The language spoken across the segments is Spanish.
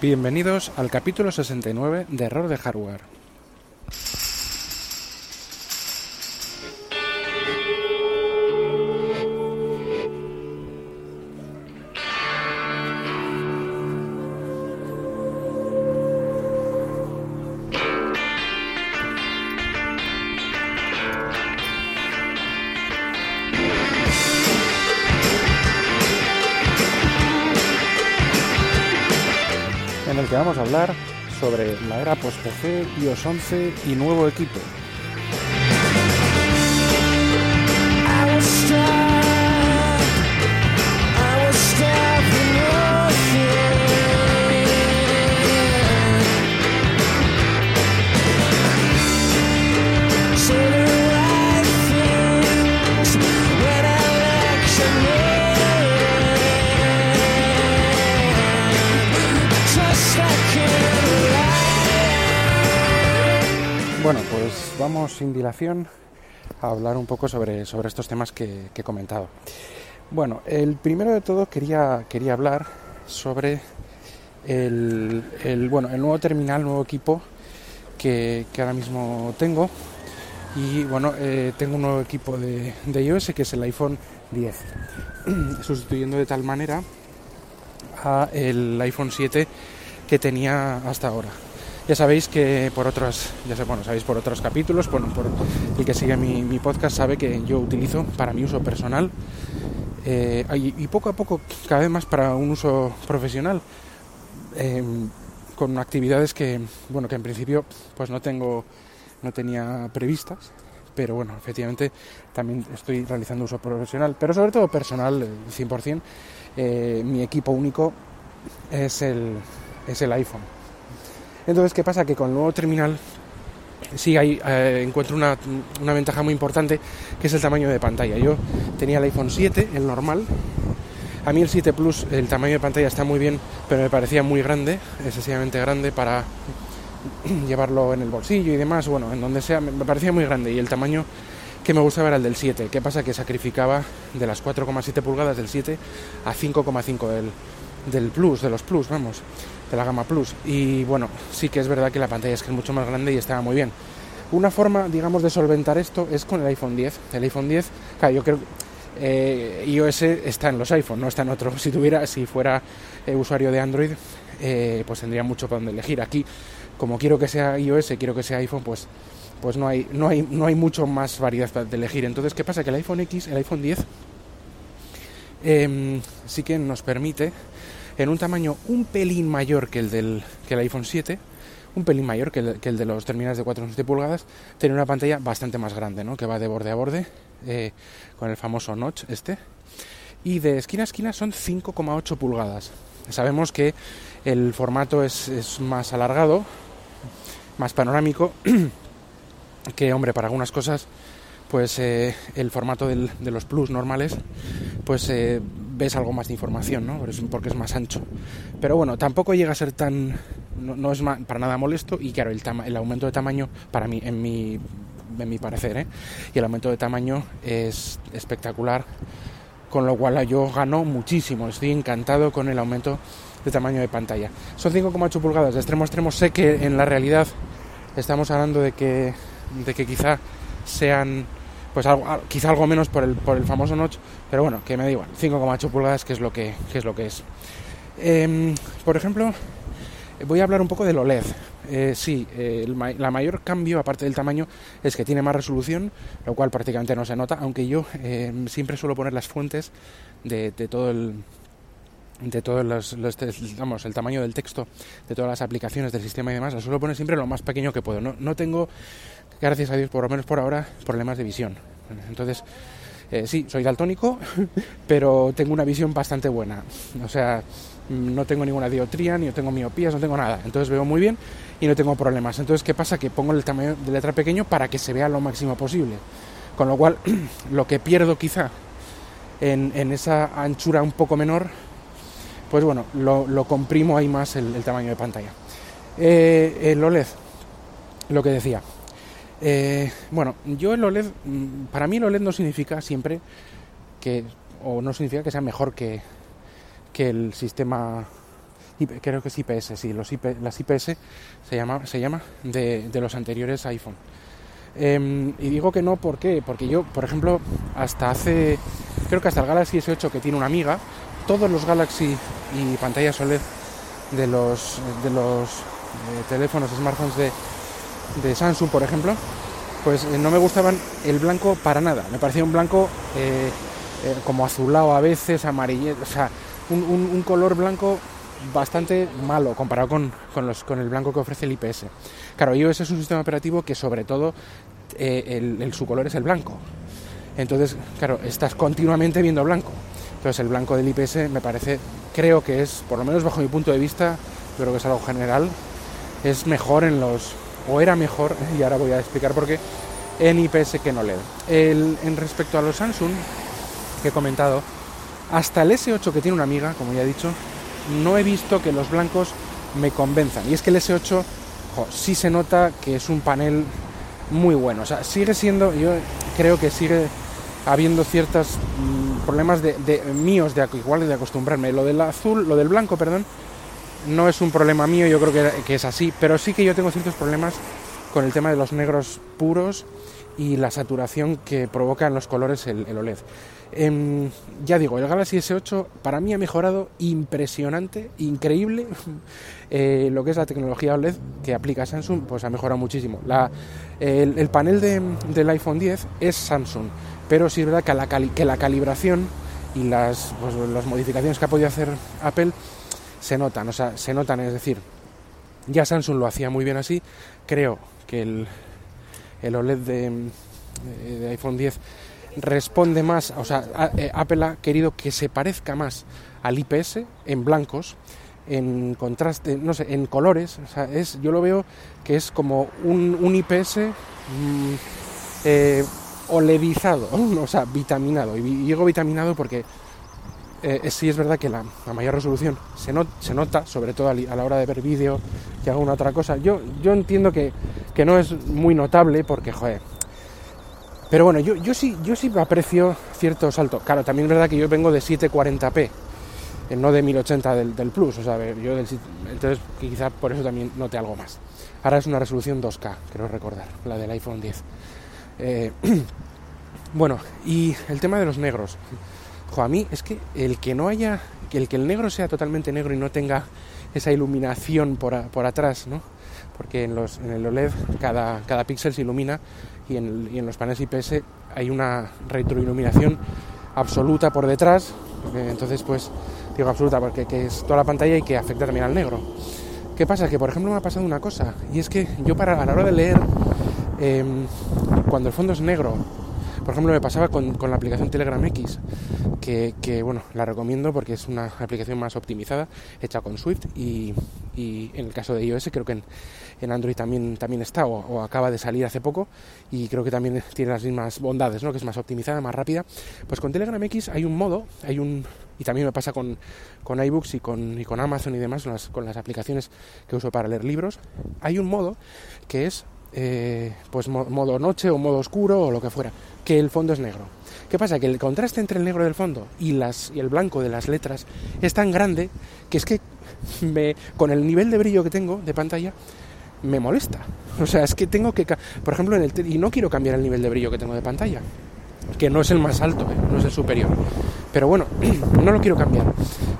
Bienvenidos al capítulo 69 de Error de Hardware. Sobre la era post-PC, iOS 11 y nuevo equipo. Bueno, pues vamos sin dilación a hablar un poco sobre, sobre estos temas que, he comentado. Bueno, el primero de todo quería, quería hablar sobre el, el, bueno, el nuevo terminal, nuevo equipo que, que ahora mismo tengo. Y bueno, eh, tengo un nuevo equipo de, de iOS que es el iPhone 10, sustituyendo de tal manera a el iPhone 7 que tenía hasta ahora. Ya sabéis que por otros, ya sé, bueno, sabéis por otros capítulos, bueno, por el que sigue mi, podcast sabe que yo utilizo para mi uso personal eh, y, poco a poco cada vez más para un uso profesional eh, con actividades que, bueno, que en principio pues no tengo, no tenía previstas, pero bueno, efectivamente también estoy realizando uso profesional, pero sobre todo personal, eh, 100%. eh, mi equipo único es el, es el iPhone. Entonces, ¿qué pasa? Que con el nuevo terminal sí eh, encuentro una, ventaja muy importante, que es el tamaño de pantalla. Yo tenía el iPhone 7, el normal. A mí el 7 Plus, el tamaño de pantalla está muy bien, pero me parecía muy grande, excesivamente grande para llevarlo en el bolsillo y demás, bueno, en donde sea, me parecía muy grande y el tamaño que me gustaba era el del 7. ¿Qué pasa? Que sacrificaba de las 4,7 pulgadas del 7 a 5,5 del, del Plus, de los Plus, vamos, de la gama Plus. Y bueno, sí que es verdad que la pantalla es que es mucho más grande y estaba muy bien. Una forma, digamos, de solventar esto es con el iPhone 10. El iPhone 10, claro, yo creo eh, iOS está en los iPhone, no está en otro. Si tuviera, si fuera eh, usuario de Android, eh, pues tendría mucho para donde elegir. Aquí, como quiero que sea iOS, quiero que sea iPhone, pues pues no hay, no hay, no hay mucho más variedad de elegir. Entonces, ¿qué pasa? Que el iPhone X, el iPhone 10, eh, sí que nos permite, en un tamaño un pelín mayor que el del que el iPhone 7, un pelín mayor que el, que el de los terminales de 4,7 pulgadas, tener una pantalla bastante más grande, ¿no? Que va de borde a borde, eh, con el famoso notch este. Y de esquina a esquina son 5,8 pulgadas. Sabemos que el formato es, es más alargado, más panorámico, que hombre, para algunas cosas, pues eh, el formato del- de los plus normales, pues eh, ves algo más de información, ¿no? Porque es más ancho. Pero bueno, tampoco llega a ser tan, no, es para nada molesto y claro, el aumento de tamaño, para mí, en mi, en mi parecer, ¿eh? y el aumento de tamaño es espectacular, con lo cual yo gano muchísimo, estoy encantado con el aumento de tamaño de pantalla. Son 5,8 pulgadas de extremo a extremo, sé que en la realidad estamos hablando de que, de que quizá sean pues algo, al- quizá algo menos por el, por el famoso notch, pero bueno, que me da igual, 5,8 pulgadas que es lo que, que es lo que es. Em, por ejemplo, voy a hablar un poco del OLED. Eh, sí, eh, el la mayor cambio, aparte del tamaño, es que tiene más resolución, lo cual prácticamente no se nota, aunque yo eh, siempre suelo poner las fuentes de, de todo el de todos los, los vamos, el tamaño del texto de todas las aplicaciones del sistema y demás, las suelo poner siempre lo más pequeño que puedo. No, no tengo, gracias a Dios, por lo menos por ahora, problemas de visión. Entonces, eh, sí, soy daltónico, pero tengo una visión bastante buena. O sea, no tengo ninguna dioptría, ni tengo miopías, no tengo nada. Entonces veo muy bien y no tengo problemas. Entonces, ¿qué pasa? Que pongo el tamaño de letra pequeño para que se vea lo máximo posible. Con lo cual, lo que pierdo quizá en, esa anchura un poco menor, pues bueno, lo, comprimo ahí más el, el tamaño de pantalla. Eh, el OLED, lo que decía. Eh, bueno, yo el OLED, mm, para mí el OLED no significa siempre que, o no significa que sea mejor que, que el sistema creo que es IPS, sí, los IP, las IPS se llama, se llama de, los anteriores iPhone. Eh, y digo que no, ¿por qué? Porque yo, por ejemplo, hasta hace, creo que hasta el Galaxy S8 que tiene una amiga, todos los Galaxy y pantallas OLED de los, de los eh, teléfonos, smartphones de, de Samsung, por ejemplo, pues eh, no me gustaban el blanco para nada. Me parecía un blanco eh, eh, como azulado a veces, amarillo, o sea, un, un- color blanco bastante malo comparado con, con los, con el blanco que ofrece el IPS. Claro, iOS es un sistema operativo que sobre todo el, su color es el blanco. Entonces, claro, estás continuamente viendo blanco. Entonces el blanco del IPS me parece, creo que es, por lo menos bajo mi punto de vista, creo que es algo general, es mejor en los, o era mejor, y ahora voy a explicar por qué, en IPS que en OLED. El- en respecto a los Samsung, que he comentado, hasta el S8 que tiene una amiga, como ya he dicho, no he visto que los blancos me convenzan. Y es que el S8, jo, sí se nota que es un panel muy bueno. O sea, sigue siendo, yo creo que sigue habiendo ciertos mm, problemas de, míos de igual de acostumbrarme. Lo del azul, lo del blanco, perdón, no es un problema mío, yo creo que, que es así, pero sí que yo tengo ciertos problemas con el tema de los negros puros y la saturación que provoca en los colores el, OLED. Em, ya digo, el Galaxy S8 para mí ha mejorado impresionante, increíble. eh, lo que es la tecnología OLED que aplica Samsung, pues ha mejorado muchísimo. La- el, el panel de- del iPhone 10 es Samsung, pero sí es verdad que la, que la calibración y las, pues, las modificaciones que ha podido hacer Apple se notan, o sea, se notan, es decir, ya Samsung lo hacía muy bien así, creo que el, el OLED de, de iPhone 10 responde más, o sea, eh, Apple ha querido que se parezca más al IPS en blancos, en contraste, no sé, en colores, o sea, es, yo lo veo que es como un, un IPS mm, eh, OLEDizado, o sea, vitaminado, y digo vitaminado porque eh, sí es verdad que la, mayor resolución se, not- se nota, sobre todo a la hora de ver vídeo y alguna otra cosa. Yo, yo entiendo que, que no es muy notable porque, joder. Pero bueno, yo, yo, sí, yo sí aprecio cierto salto. Claro, también es verdad que yo vengo de 740p, eh, no de 1080 del, del Plus. O sea, yo del, entonces quizá por eso también note algo más. Ahora es una resolución 2K, creo recordar, la del iPhone 10. Eh, bueno, y el tema de los negros. Jo, a mí es que el que no haya, que el que el negro sea totalmente negro y no tenga esa iluminación por, por atrás, ¿no? Porque en, los, en el OLED cada, cada píxel se ilumina y en, y en los paneles IPS hay una retroiluminación absoluta por detrás. eh, entonces, pues, digo absoluta porque que es toda la pantalla y que afecta también al negro. ¿Qué pasa? Que, por ejemplo, me ha pasado una cosa, y es que yo para a la hora de leer, em, cuando el fondo es negro, por ejemplo, me pasaba con, con la aplicación Telegram X, que, que, bueno, la recomiendo porque es una aplicación más optimizada, hecha con Swift y, y en el caso de iOS creo que en, en Android también, también está o, o acaba de salir hace poco y creo que también tiene las mismas bondades, ¿no? que es más optimizada, más rápida. Pues con Telegram X hay un modo, hay un y también me pasa con, con iBooks y con, y con Amazon y demás, con las, con las aplicaciones que uso para leer libros, hay un modo que es eh, pues mo- modo noche o modo oscuro o lo que fuera, que el fondo es negro. ¿Qué pasa? Que el contraste entre el negro del fondo y, las, y el blanco de las letras es tan grande que es que me, con el nivel de brillo que tengo de pantalla me molesta. O sea, es que tengo que... Por ejemplo, en el y no quiero cambiar el nivel de brillo que tengo de pantalla, que no es el más alto, ¿eh? no es el superior. Pero bueno, no lo quiero cambiar.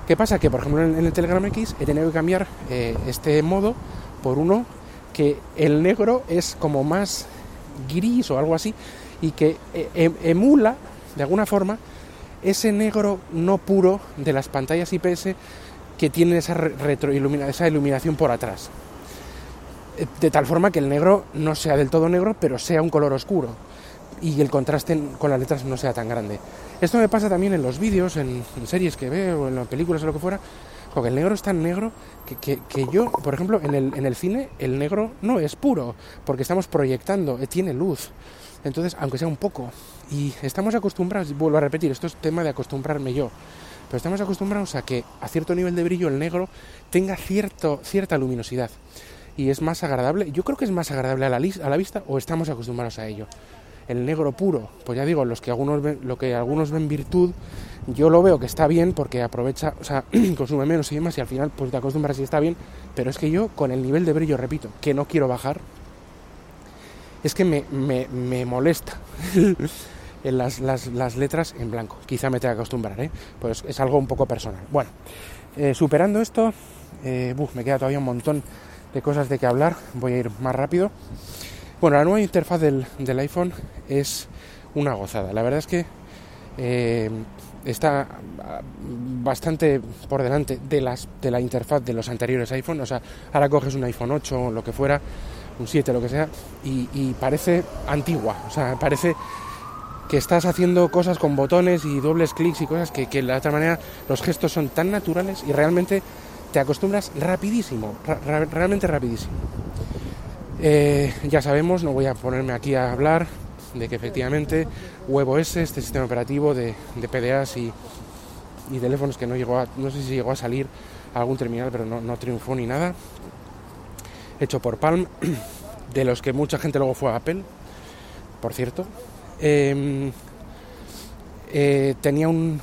¿Qué pasa? Que, por ejemplo, en, en el Telegram X he tenido que cambiar eh, este modo por uno que el negro es como más gris o algo así y que eh, em- emula de alguna forma ese negro no puro de las pantallas IPS que tienen esa re- retroilumina- esa iluminación por atrás. Eh, De tal forma que el negro no sea del todo negro, pero sea un color oscuro y el contraste con las letras no sea tan grande. Esto me pasa también en los vídeos, en, en series que veo, en las películas o lo que fuera, porque el negro es tan negro que, que- yo, por ejemplo, en el, en el cine el negro no es puro, porque estamos proyectando, eh, tiene luz. Entonces, aunque sea un poco, y estamos acostumbrados, vuelvo a repetir, esto es tema de acostumbrarme yo, pero estamos acostumbrados a que a cierto nivel de brillo el negro tenga cierto, cierta luminosidad y es más agradable. Yo creo que es más agradable a la, a la vista o estamos acostumbrados a ello. El negro puro, pues ya digo, los que algunos ven, lo que algunos ven virtud, yo lo veo que está bien porque aprovecha, o sea, consume menos y demás y al final pues te acostumbras y está bien, pero es que yo con el nivel de brillo, repito, que no quiero bajar, es que me, me, me molesta las, las, las, letras en blanco. Quizá me tenga que acostumbrar, ¿eh? pues es algo un poco personal. Bueno, eh, superando esto, eh, me queda todavía un montón de cosas de que hablar, voy a ir más rápido. Bueno, la nueva interfaz del, del iPhone es una gozada. La verdad es que eh, está bastante por delante de, las, de la interfaz de los anteriores iPhone. O sea, ahora coges un iPhone 8 o lo que fuera, un 7, lo que sea, y, parece antigua. O sea, parece que estás haciendo cosas con botones y dobles clics y cosas que, que de otra manera los gestos son tan naturales y realmente te acostumbras rapidísimo, ra realmente rapidísimo. Eh, ya sabemos, no voy a ponerme aquí a hablar de que efectivamente WebOS, este sistema operativo de, PDAs y, teléfonos que no llegó a, no sé si llegó a salir a algún terminal, pero no, triunfó ni nada, hecho por Palm, de los que mucha gente luego fue a Apple, por cierto, eh, eh, tenía un,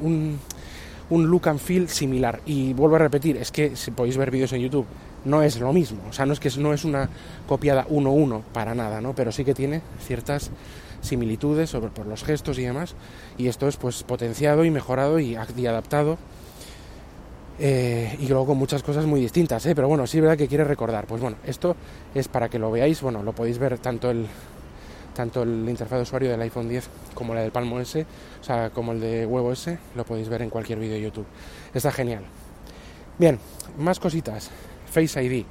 un, look and feel similar. Y vuelvo a repetir, es que si podéis ver vídeos en YouTube, no es lo mismo. O sea, no es que no es una copiada 1-1 para nada, ¿no? Pero sí que tiene ciertas similitudes sobre por los gestos y demás. Y esto es pues potenciado y mejorado y, adaptado. Eh, y luego con muchas cosas muy distintas, ¿eh? pero bueno, sí es verdad que quiere recordar. Pues bueno, esto es para que lo veáis, bueno, lo podéis ver tanto el, tanto el interfaz de usuario del iPhone 10 como la del Palmo S, o sea, como el de Huevo S, lo podéis ver en cualquier vídeo de YouTube. Está genial. Bien, más cositas. Face ID.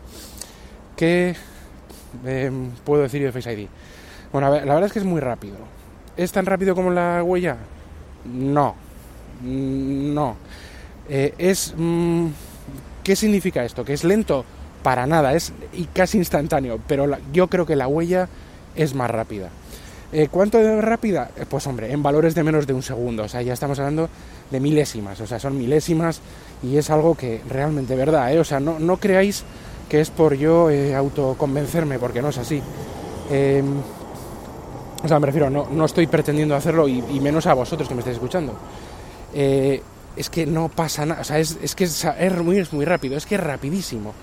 ¿Qué eh, puedo decir de Face ID? Bueno, la verdad es que es muy rápido. ¿Es tan rápido como la huella? No. No. Eh, es... Mmm, ¿Qué significa esto? ¿Que es lento? Para nada, es y casi instantáneo, pero la, yo creo que la huella es más rápida. Eh, ¿Cuánto de rápida? Eh, pues hombre, en valores de menos de un segundo, o sea, ya estamos hablando de milésimas, o sea, son milésimas y es algo que realmente verdad, ¿eh? o sea, no, no creáis que es por yo autoconvencerme, porque no es así. Eh, o sea, me refiero, no, no estoy pretendiendo hacerlo y, menos a vosotros que me estáis escuchando. Es que no pasa nada, o sea, es, es que es, es, muy, es muy rápido, es que es rapidísimo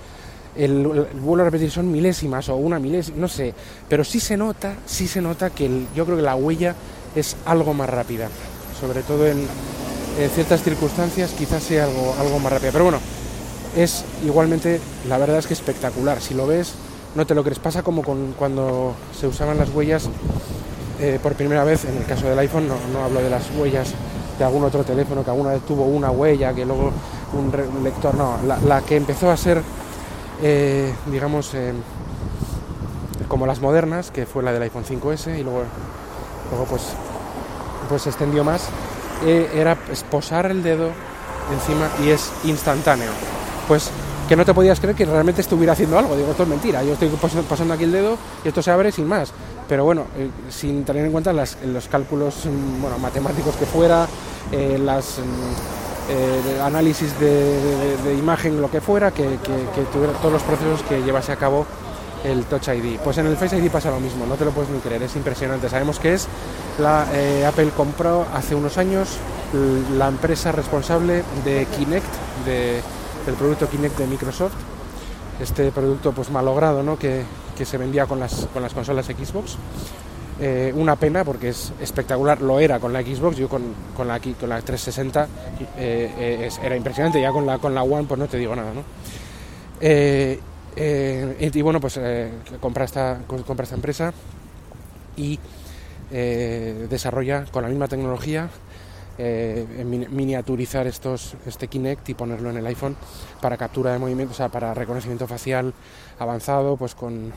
el, el, vuelvo a repetir, son milésimas o una milésima, no sé, pero sí se nota, sí se nota que el, yo creo que la huella es algo más rápida, sobre todo en, ciertas circunstancias quizás sea algo, algo más rápida, pero bueno, es igualmente, la verdad es que espectacular, si lo ves no te lo crees, pasa como con, cuando se usaban las huellas eh, por primera vez, en el caso del iPhone, no, no hablo de las huellas de algún otro teléfono que alguna vez tuvo una huella, que luego un lector, no, la que empezó a ser eh, digamos, eh, como las modernas, que fue la del iPhone 5S y luego, luego pues, pues se extendió más, eh, era posar el dedo encima y es instantáneo. Pues que no te podías creer que realmente estuviera haciendo algo. Digo, esto es mentira. Yo estoy pasando aquí el dedo y esto se abre sin más. Pero bueno, sin tener en cuenta los cálculos bueno, matemáticos que fuera, las eh, análisis de, imagen, lo que fuera, que, que, tuviera todos los procesos que llevase a cabo el Touch ID. Pues en el Face ID pasa lo mismo, no te lo puedes ni creer, es impresionante. Sabemos que es la eh, Apple compró hace unos años la empresa responsable de Kinect, de, del producto Kinect de Microsoft. Este producto pues malogrado, ¿no? Que, se vendía con las consolas Xbox eh, una pena porque es espectacular, lo era con la Xbox, yo con, con, la, con la 360 eh, es, era impresionante, ya con la, con la One pues no te digo nada, ¿no? Eh, y, y, bueno, pues compra, esta, compra esta empresa y desarrolla con la misma tecnología miniaturizar estos, este Kinect y ponerlo en el iPhone para captura de movimiento, o sea, para reconocimiento facial avanzado, pues con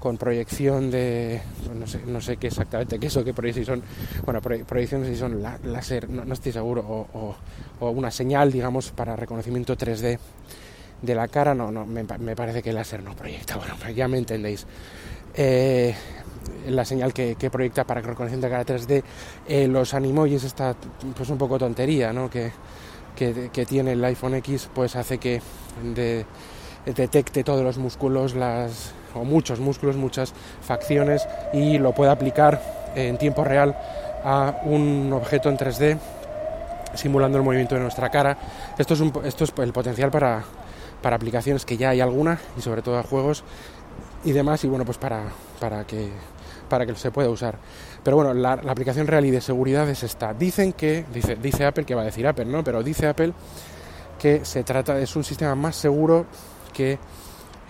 con proyección de no sé, no sé qué exactamente qué eso qué proyección son bueno proyecciones si son láser no, no, estoy seguro o, o, o, una señal digamos para reconocimiento 3D de la cara no no me, me parece que el láser no proyecta bueno ya me entendéis. Eh, la señal que, proyecta para reconocimiento de cara 3D eh, los animojis está pues un poco tontería no que, que, tiene el iPhone X pues hace que de detecte todos los músculos, las, o muchos músculos, muchas facciones y lo pueda aplicar en tiempo real a un objeto en 3D simulando el movimiento de nuestra cara. Esto es, un, esto es el potencial para, para aplicaciones que ya hay alguna y sobre todo a juegos y demás y bueno pues para, para que para que se pueda usar. Pero bueno, la, la, aplicación real y de seguridad es esta. Dicen que, dice, dice Apple, que va a decir Apple, ¿no? Pero dice Apple que se trata, es un sistema más seguro que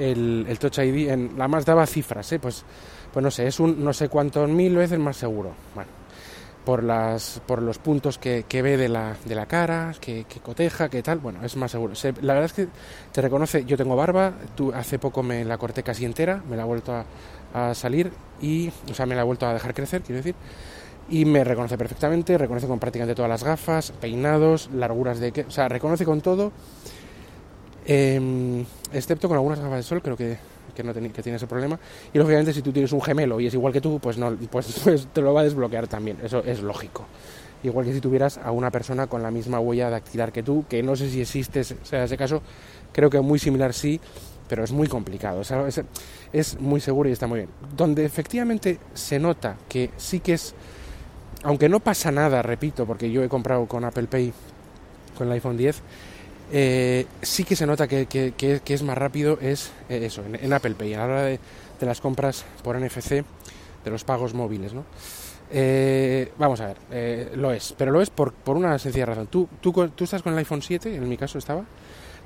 el, el Touch ID. En, la más daba cifras, ¿eh? Pues, pues no sé, es un no sé cuántos mil veces más seguro. Bueno, por, las, por los puntos que, que ve de la, de la cara, que, que, coteja, que tal, bueno, es más seguro. Se, la verdad es que te reconoce, yo tengo barba, tú hace poco me la corté casi entera, me la he vuelto a, a salir y, o sea, me la he vuelto a dejar crecer, quiero decir, y me reconoce perfectamente, reconoce con prácticamente todas las gafas, peinados, larguras de que, o sea, reconoce con todo, eh, excepto con algunas gafas de sol, creo que, que no tiene, que tiene ese problema, y lógicamente si tú tienes un gemelo y es igual que tú, pues no, pues, pues te lo va a desbloquear también, eso es lógico. Igual que si tuvieras a una persona con la misma huella dactilar que tú, que no sé si existe, sea, ese caso, creo que muy similar sí, pero es muy complicado. O sea, es, es, muy seguro y está muy bien. Donde efectivamente se nota que sí que es, aunque no pasa nada, repito, porque yo he comprado con Apple Pay, con el iPhone 10, eh, sí que se nota que, es más rápido, es eh, eso, en, Apple Pay, a la hora de, las compras por NFC, de los pagos móviles, ¿no? Eh, vamos a ver, lo es, pero lo es por, una sencilla razón. Tú, estás con el iPhone 7, en mi caso estaba,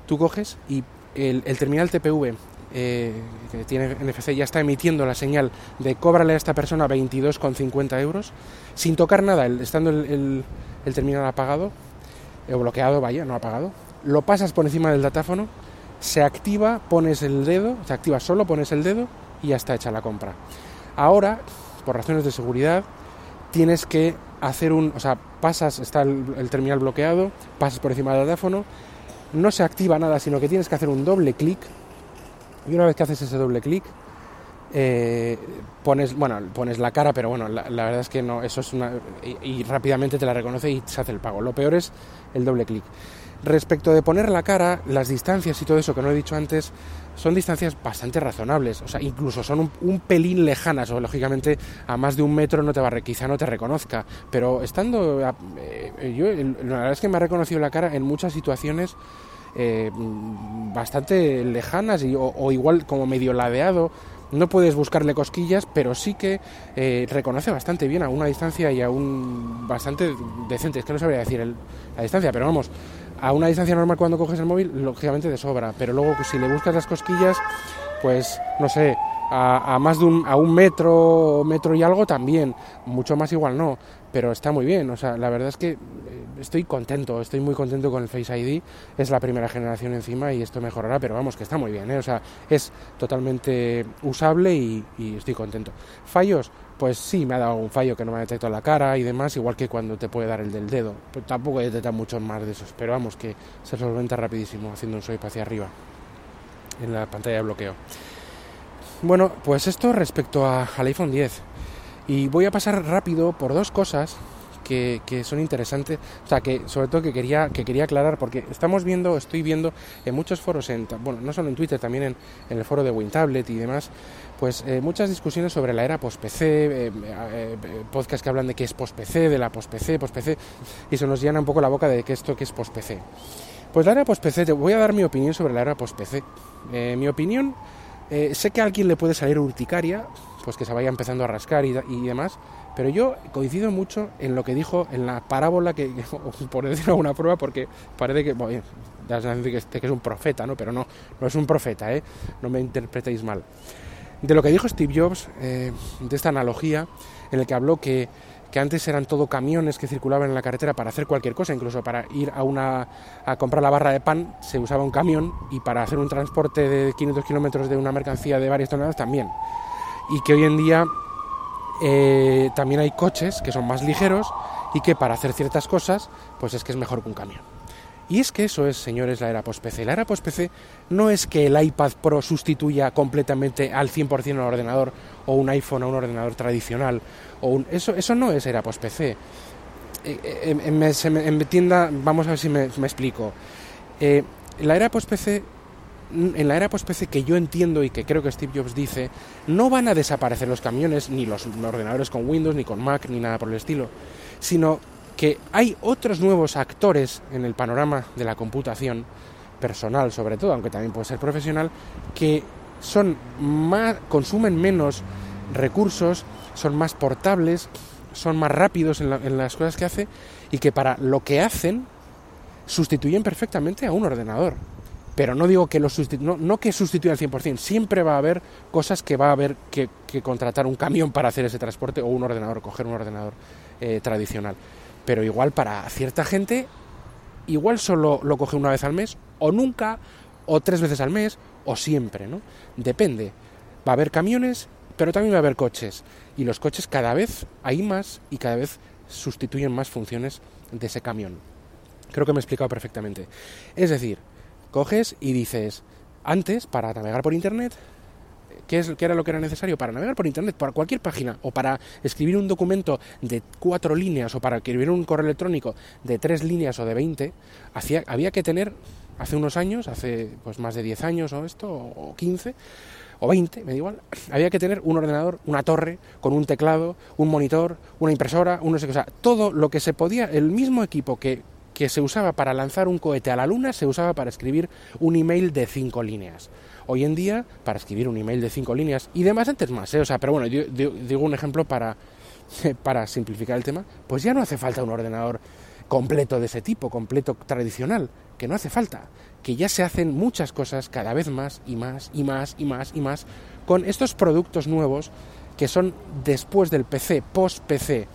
tú coges y el, terminal TPV que tiene NFC ya está emitiendo la señal de cóbrale a esta persona 22,50 euros sin tocar nada, el, estando el, el, el, terminal apagado o bloqueado, vaya, no apagado. Lo pasas por encima del datáfono, se activa, pones el dedo, se activa solo, pones el dedo y ya está hecha la compra. Ahora, por razones de seguridad, tienes que hacer un, o sea, pasas, está el, terminal bloqueado, pasas por encima del datáfono, no se activa nada, sino que tienes que hacer un doble clic. Y una vez que haces ese doble clic, eh, pones, bueno, pones la cara, pero bueno, la, la, verdad es que no, eso es una. Y, y, rápidamente te la reconoce y se hace el pago. Lo peor es el doble clic. Respecto de poner la cara, las distancias y todo eso que no he dicho antes, son distancias bastante razonables, o sea, incluso son un, un pelín lejanas, o lógicamente a más de un metro no te va, quizá no te reconozca, pero estando, eh, yo, la verdad es que me ha reconocido la cara en muchas situaciones eh, bastante lejanas y, o, igual como medio ladeado. No puedes buscarle cosquillas, pero sí que eh, reconoce bastante bien a una distancia y a un bastante decente. Es que no sabría decir el, la distancia, pero vamos, a una distancia normal cuando coges el móvil, lógicamente de sobra. Pero luego si le buscas las cosquillas, pues no sé, a, más de un, a un metro, metro y algo también, mucho más igual no, pero está muy bien, o sea, la verdad es que estoy contento, estoy muy contento con el Face ID, es la primera generación encima y esto mejorará, pero vamos, que está muy bien, ¿eh? o sea, es totalmente usable y estoy contento. ¿Fallos? Pues sí, me ha dado un fallo que no me ha detectado la cara y demás, igual que cuando te puede dar el del dedo, pues tampoco detecta muchos más de esos, pero vamos, que se solventa rapidísimo haciendo un swipe hacia arriba en la pantalla de bloqueo. Bueno, pues esto respecto a, al iPhone 10. Y voy a pasar rápido por dos cosas que, que, son interesantes, o sea, que sobre todo que quería, que quería aclarar, porque estamos viendo, estoy viendo en muchos foros, en, bueno, no solo en Twitter, también en, en el foro de WinTablet y demás, pues eh, muchas discusiones sobre la era post-PC, eh, eh, podcasts que hablan de qué es post-PC, de la post-PC, post-PC, y se nos llena un poco la boca de que esto que es post-PC. Pues la era post-PC, te voy a dar mi opinión sobre la era post-PC. Eh, mi opinión eh, sé que a alguien le puede salir urticaria, pues que se vaya empezando a rascar y, y, demás, pero yo coincido mucho en lo que dijo en la parábola que, por decirlo alguna prueba, porque parece que, bueno, sensación que, que es un profeta, ¿no? Pero no, no es un profeta, ¿eh? No me interpretéis mal. De lo que dijo Steve Jobs, eh, de esta analogía, en el que habló que, que antes eran todo camiones que circulaban en la carretera para hacer cualquier cosa, incluso para ir a, una, a comprar la barra de pan se usaba un camión y para hacer un transporte de 500 kilómetros de una mercancía de varias toneladas también. Y que hoy en día eh, también hay coches que son más ligeros y que para hacer ciertas cosas pues es que es mejor que un camión. Y es que eso es, señores, la era post-PC. La era post-PC no es que el iPad Pro sustituya completamente al 100% un ordenador o un iPhone a un ordenador tradicional. O un... eso, eso no es era post-PC. Eh, en, en, tienda, vamos a ver si me, me explico. Eh, la era post-PC en la era post-PC que yo entiendo y que creo que Steve Jobs dice, no van a desaparecer los camiones, ni los ordenadores con Windows, ni con Mac, ni nada por el estilo, sino que hay otros nuevos actores en el panorama de la computación personal sobre todo, aunque también puede ser profesional, que son más, consumen menos recursos, son más portables, son más rápidos en, la- en las cosas que hace y que para lo que hacen sustituyen perfectamente a un ordenador. Pero no digo que lo no, no que sustituya al 100%, siempre va a haber cosas que va a haber que, que contratar un camión para hacer ese transporte o un ordenador, coger un ordenador eh, tradicional. Pero igual para cierta gente, igual solo lo coge una vez al mes, o nunca, o tres veces al mes, o siempre, ¿no? Depende. Va a haber camiones, pero también va a haber coches. Y los coches cada vez hay más y cada vez sustituyen más funciones de ese camión. Creo que me he explicado perfectamente. Es decir, coges y dices, antes, para navegar por Internet, ¿qué, es, qué era lo que era necesario? Para navegar por Internet, para cualquier página, o para escribir un documento de cuatro líneas, o para escribir un correo electrónico de tres líneas o de 20, hacía, había que tener, hace unos años, hace pues más de 10 años o esto, o 15, o 20, me da igual, había que tener un ordenador, una torre, con un teclado, un monitor, una impresora, un no sé qué, o sea, todo lo que se podía, el mismo equipo que, que se usaba para lanzar un cohete a la luna, se usaba para escribir un email de cinco líneas. Hoy en día, para escribir un email de cinco líneas, y demás antes más, ¿eh? o sea, pero bueno, yo, digo un ejemplo para, para simplificar el tema, pues ya no hace falta un ordenador completo de ese tipo, completo tradicional, que no hace falta, que ya se hacen muchas cosas cada vez más y más y más y más y más con estos productos nuevos que son después del PC, post-PC,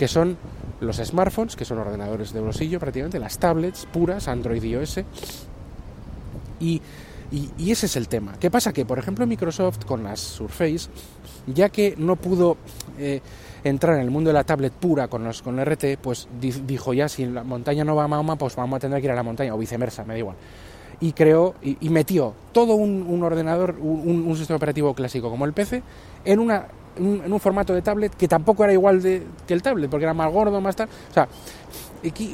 que son los smartphones, que son ordenadores de bolsillo prácticamente, las tablets puras, Android y iOS, y, ese es el tema. ¿Qué pasa? Que, por ejemplo, Microsoft con las Surface, ya que no pudo eh, entrar en el mundo de la tablet pura con, los, con RT, pues di- dijo ya, si la montaña no va a Mahoma, pues vamos a tener que ir a la montaña, o viceversa, me da igual. Y creó y, metió todo un, ordenador, un sistema operativo clásico como el PC, en, una, en un formato de tablet que tampoco era igual de, que el tablet, porque era más gordo, más tal. O sea,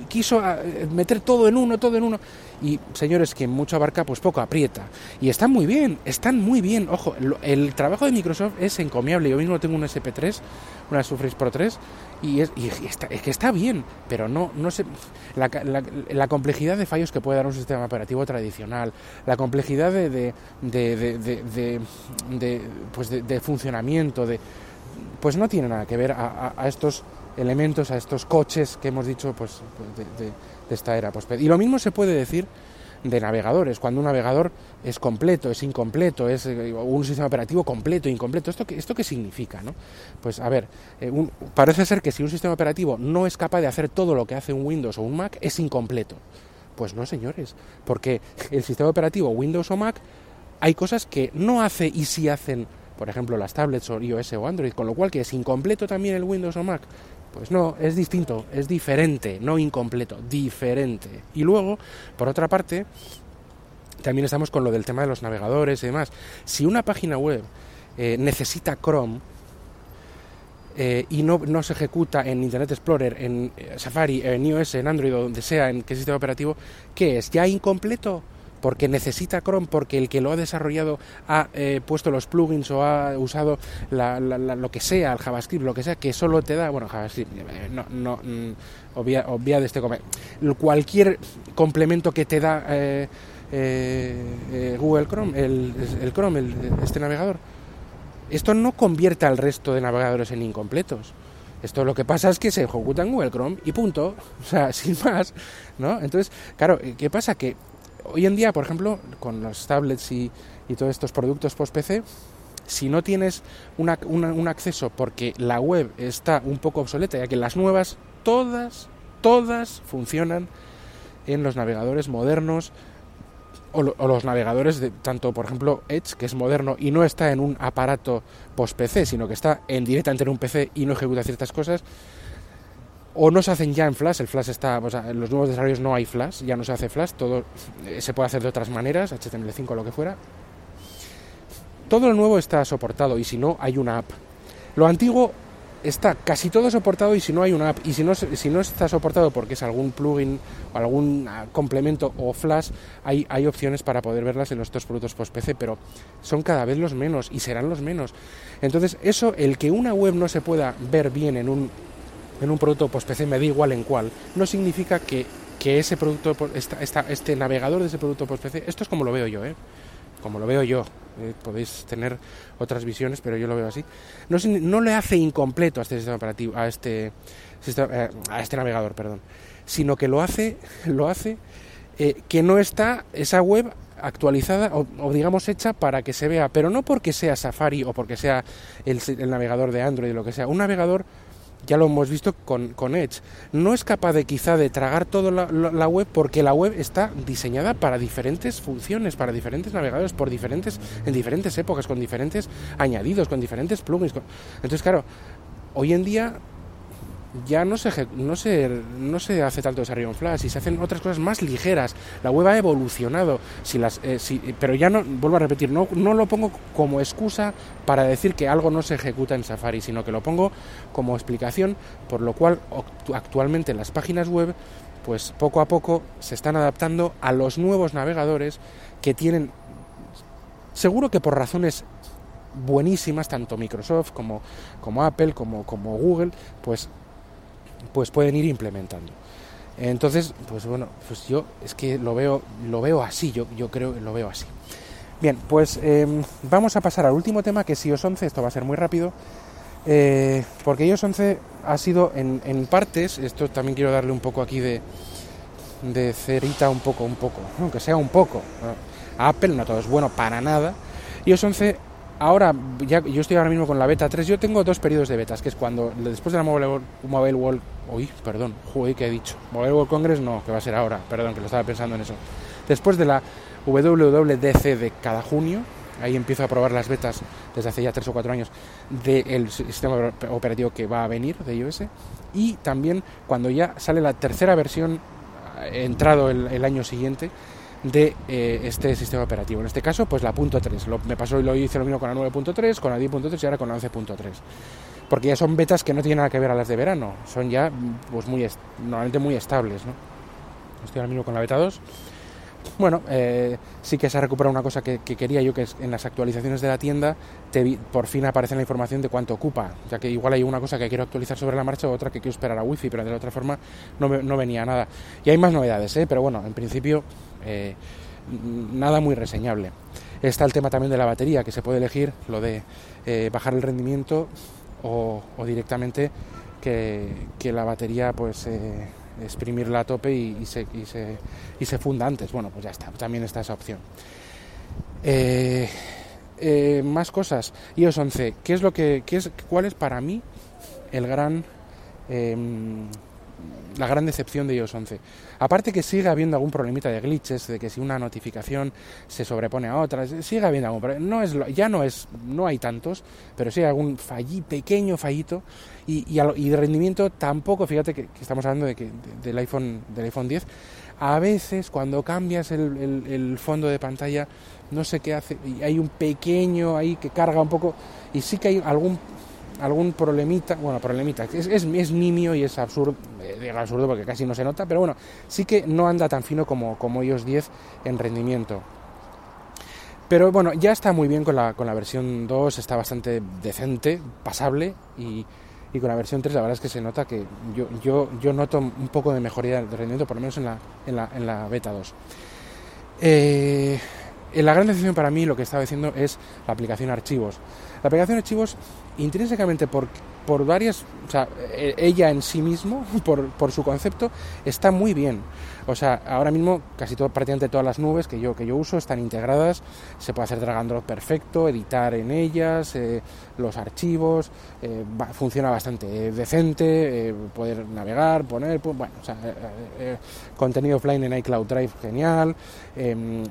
quiso ah, eh, meter todo en uno, todo en uno. Y señores, que mucho abarca, pues poco aprieta. Y están muy bien, están muy bien. Ojo, el trabajo de Microsoft es encomiable. Yo mismo tengo un SP3, una Surface Pro 3, y es, y está, es que está bien, pero no, no sé. La, la- la complejidad de fallos que puede dar un sistema operativo tradicional, la complejidad de, de, de, de- pues funcionamiento, de, pues no tiene nada que ver a estos elementos, a estos coches que hemos dicho pues de, esta era. Pues, y lo mismo se puede decir de navegadores, cuando un navegador es completo, es incompleto, es eh, un sistema operativo completo, incompleto. ¿Esto qué, esto qué significa? ¿no? Pues a ver, eh, un- parece ser que si un sistema operativo no es capaz de hacer todo lo que hace un Windows o un Mac, es incompleto. Pues no, señores, porque el sistema operativo Windows o Mac hay cosas que no hace y sí hacen, por ejemplo, las tablets o iOS o Android, con lo cual que es incompleto también el Windows o Mac. Pues no, es distinto, es diferente, no incompleto, diferente. Y luego, por otra parte, también estamos con lo del tema de los navegadores y demás. Si una página web eh, necesita Chrome eh, y no, no se ejecuta en Internet Explorer, en eh, Safari, en iOS, en Android o donde sea, en qué sistema operativo, ¿qué es? ¿Ya incompleto? Porque necesita Chrome, porque el que lo ha desarrollado ha eh, puesto los plugins o ha usado la- la- lo que sea, el JavaScript, lo que sea, que solo te da, bueno, JavaScript, eh, no, no, mm, obvia, obvia de este cualquier complemento que te da eh, eh, Google Chrome, el, el Chrome, el- este navegador, esto no convierte al resto de navegadores en incompletos. Esto lo que pasa es que se ejecuta en Google Chrome y punto. O sea, sin más, ¿no? Entonces, claro, ¿qué pasa? Que hoy en día, por ejemplo, con los tablets y, y todos estos productos post-PC, si no tienes una- una- un acceso porque la web está un poco obsoleta, ya que las nuevas, todas, todas funcionan en los navegadores modernos o, lo- los navegadores de tanto por ejemplo Edge que es moderno y no está en un aparato post PC sino que está en directamente en un PC y no ejecuta ciertas cosas o no se hacen ya en Flash el Flash está o sea, en los nuevos desarrollos no hay Flash ya no se hace Flash todo eh, se puede hacer de otras maneras HTML5 o lo que fuera. Todo lo nuevo está soportado y si no hay una app. Lo antiguo está casi todo soportado y si no hay una app. Y si no, si no está soportado porque es algún plugin o algún ah, complemento o flash, hay, hay opciones para poder verlas en los productos post PC, pero son cada vez los menos y serán los menos. Entonces, eso, el que una web no se pueda ver bien en un, en un producto post PC, me da igual en cuál, no significa que, que ese producto, esta- esta- este navegador de ese producto post PC, esto es como lo veo yo, ¿eh? como lo veo yo, eh, podéis tener otras visiones, pero yo lo veo así, no, no le hace incompleto a este sistema operativo, a este, sistema- eh, a este navegador, perdón, sino que lo hace, lo hace eh, que no está esa web actualizada o, digamos hecha para que se vea, pero no porque sea Safari o porque sea el navegador de Android o lo que sea, un navegador ya lo hemos visto con, con Edge, no es capaz de quizá de tragar toda la, web porque la web está diseñada para diferentes funciones, para diferentes navegadores, por diferentes, en diferentes épocas, con diferentes añadidos, con diferentes plugins. Entonces, claro, hoy en día ya no se, no se, no se hace tanto desarrollo en Flash y se hacen otras cosas más ligeras. La web ha evolucionado, si las, eh, si- pero ya no, vuelvo a repetir, no, no lo pongo como excusa para decir que algo no se ejecuta en Safari, sino que lo pongo como explicación, por lo cual actu- actualmente las páginas web, pues poco a poco se están adaptando a los nuevos navegadores que tienen, seguro que por razones buenísimas, tanto Microsoft como, como Apple, como, como Google, pues pues pueden ir implementando. Entonces, pues bueno, pues yo es que lo veo, lo veo así, yo, yo creo que lo veo así. Bien, pues eh, vamos a pasar al último tema que es iOS 11, esto va a ser muy rápido, eh, porque iOS 11 ha sido en, en partes, esto también quiero darle un poco aquí de, de cerita un poco, un poco, aunque sea un poco. A Apple no todo es bueno para nada. iOS 11 ahora ya yo estoy ahora mismo con la beta 3 yo tengo dos periodos de betas que es cuando después de la Mobile World, Mobile World uy perdón uy que he dicho. Mobile World Congress no que va a ser ahora perdón que lo estaba pensando en eso. Después de la WWDC de cada junio ahí empiezo a probar las betas desde hace ya tres o cuatro años del sistema operativo que va a venir de iOS. Y también cuando ya sale la tercera versión eh, entrado el año siguiente de eh, este sistema operativo. En este caso, pues la punto .3. Lo, me pasó y lo hice lo mismo con la 9.3, con la 10.3 y ahora con la 11.3. Porque ya son betas que no tienen nada que ver a las de verano. Son ya, pues muy, normalmente muy estables, ¿no? Estoy ahora mismo con la beta 2. Bueno, eh, sí que se ha recuperado una cosa que, que quería yo, que es en las actualizaciones de la tienda, por fin aparece la información de cuánto ocupa, ya que igual hay una cosa que quiero actualizar sobre la marcha, otra que quiero esperar a wifi, pero de la otra forma no, no venía nada. Y hay más novedades, ¿eh? pero bueno, en principio eh, nada muy reseñable. Está el tema también de la batería, que se puede elegir lo de eh, bajar el rendimiento o, directamente que, la batería pues eh, exprimirla a tope y, se, y, se, y se funda antes. Bueno, pues ya está, también está esa opción. Más cosas. iOS 11, ¿qué es lo que, qué es, ¿cuál es para mí el gran, eh, la gran decepción de iOS 11? Aparte que sigue habiendo algún problemita de glitches, de que si una notificación se sobrepone a otra, sigue habiendo algún problema. No es, ya no es, no hay tantos, pero sí hay algún falli, pequeño fallito y, y, y de rendimiento tampoco, fíjate que, estamos hablando de que, de- del, iPhone, del iPhone 10, a veces cuando cambias el- el fondo de pantalla, no sé qué hace, y hay un pequeño ahí que carga un poco, y sí que hay algún algún problemita, bueno, problemita, es, es, es nimio y es absurdo, eh, digo absurdo porque casi no se nota, pero bueno, sí que no anda tan fino como, como iOS 10 en rendimiento. Pero bueno, ya está muy bien con la, con la versión 2, está bastante decente, pasable y, y con la versión 3 la verdad es que se nota que yo, yo, yo noto un poco de mejoría de rendimiento, por lo menos en la, en la, en la beta 2. Eh, la gran decisión para mí, lo que estaba diciendo, es la aplicación archivos. La aplicación archivos, intrínsecamente por, por varias, o sea, e- ella en sí mismo, por, por su concepto, está muy bien. O sea, ahora mismo casi todo, prácticamente todas las nubes que yo, que yo uso están integradas, se puede hacer drag and drop perfecto, editar en ellas, eh, los archivos, eh, funciona bastante eh, decente, poder navegar, poner, pu- bueno, o sea, contenido offline en iCloud Drive genial, em,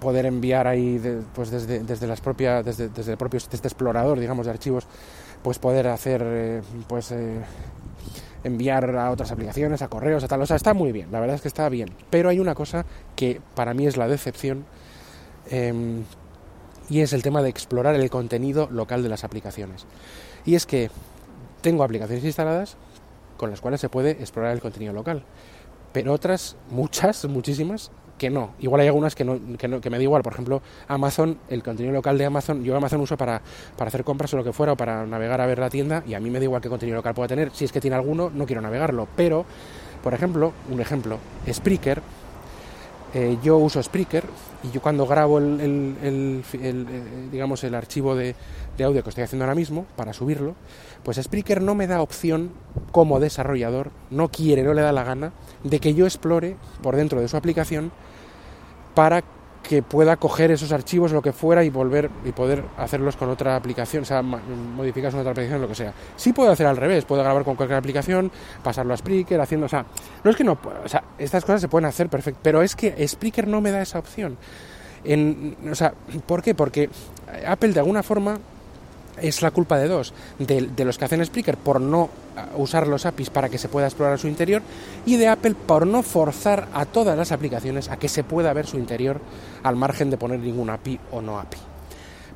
poder enviar ahí de- pues desde, desde las propias desde, desde el propio este explorador digamos de archivos pues poder hacer eh, pues eh, enviar a otras aplicaciones a correos a tal o sea está muy bien la verdad es que está bien pero hay una cosa que para mí es la decepción em, y es el tema de explorar el contenido local de las aplicaciones y es que tengo aplicaciones instaladas con las cuales se puede explorar el contenido local. Pero otras, muchas, muchísimas, que no. Igual hay algunas que, no, que, no- que me da igual. Por ejemplo, Amazon, el contenido local de Amazon, yo Amazon uso para, para hacer compras o lo que fuera, o para navegar a ver la tienda, y a mí me da igual qué contenido local pueda tener. Si es que tiene alguno, no quiero navegarlo. Pero, por ejemplo, un ejemplo, Spreaker, eh, yo uso Spreaker y yo cuando grabo el, el- el- el, eh, digamos el archivo de, de audio que estoy haciendo ahora mismo para subirlo, pues Spreaker no me da opción como desarrollador, no quiere, no le da la gana de que yo explore por dentro de su aplicación para que pueda coger esos archivos, lo que fuera, y volver y poder hacerlos con otra aplicación, o sea, modificarlos en otra aplicación, lo que sea. Sí puedo hacer al revés, puedo grabar con cualquier aplicación, pasarlo a Spreaker, haciendo, o sea, no es que no, o sea, estas cosas se pueden hacer perfecto, pero es que Spreaker no me da esa opción. En, o sea, ¿por qué? Porque Apple de alguna forma es la culpa de dos, de, de los que hacen Spreaker por no ah, usar los APIs para que se pueda explorar su interior y de Apple por no forzar a todas las aplicaciones a que se pueda ver su interior al margen de poner ningún API o no API.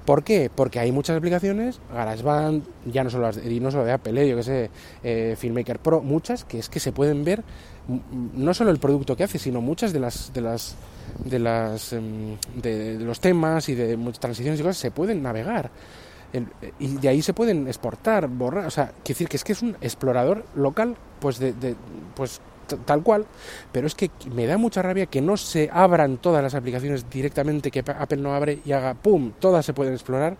¿Por qué? Porque hay muchas aplicaciones, GarageBand, ya no solo, de, no solo de Apple, eh, yo que sé, eh, Filmmaker Pro, muchas que es que se pueden ver mm, no solo el producto que hace, sino muchas de las de las de las em, de, de los temas y de muchas transiciones y cosas se pueden navegar. El- y de ahí se pueden exportar, borrar, o sea, quiere decir que es que es un explorador local, pues de, de- pues tal cual, pero es que me da mucha rabia que no se abran todas las aplicaciones directamente, que Apple no abre y haga pum, todas se pueden explorar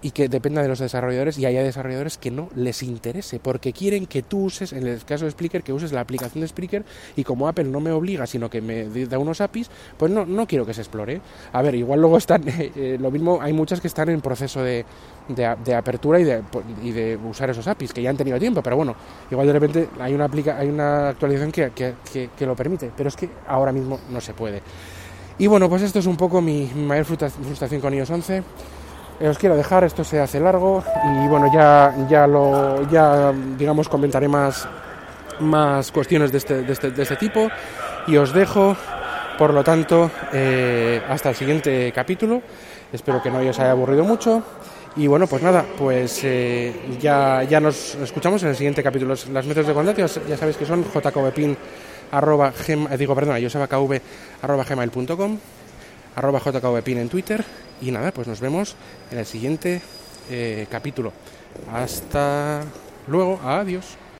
y que dependa de los desarrolladores y haya desarrolladores que no les interese porque quieren que tú uses, en el caso de Spreaker, que uses la aplicación de Spreaker y como Apple no me obliga sino que me da unos APIs, pues no, no quiero que se explore. A ver, igual luego están, eh, lo mismo, hay muchas que están en proceso de, de, de apertura y de, y de usar esos APIs, que ya han tenido tiempo, pero bueno, igual de repente hay una, aplica, hay una actualización que, que, que- que lo permite, pero es que ahora mismo no se puede. Y bueno, pues esto es un poco mi mayor frustración con iOS 11. Os quiero dejar, esto se hace largo y bueno, ya, ya lo, ya digamos comentaré más, más cuestiones de este, de, este, de este tipo y os dejo, por lo tanto, eh, hasta el siguiente capítulo. Espero que no os haya aburrido mucho. Y bueno, pues nada, pues eh, ya, ya nos escuchamos en el siguiente capítulo. Las métodos de contacto ya, ya sabéis que son jkvpin arroba gem- eh, digo, perdona, josebakv arroba gmail.com arroba jkvpin en Twitter y nada, pues nos vemos en el siguiente eh, capítulo. Hasta luego, adiós.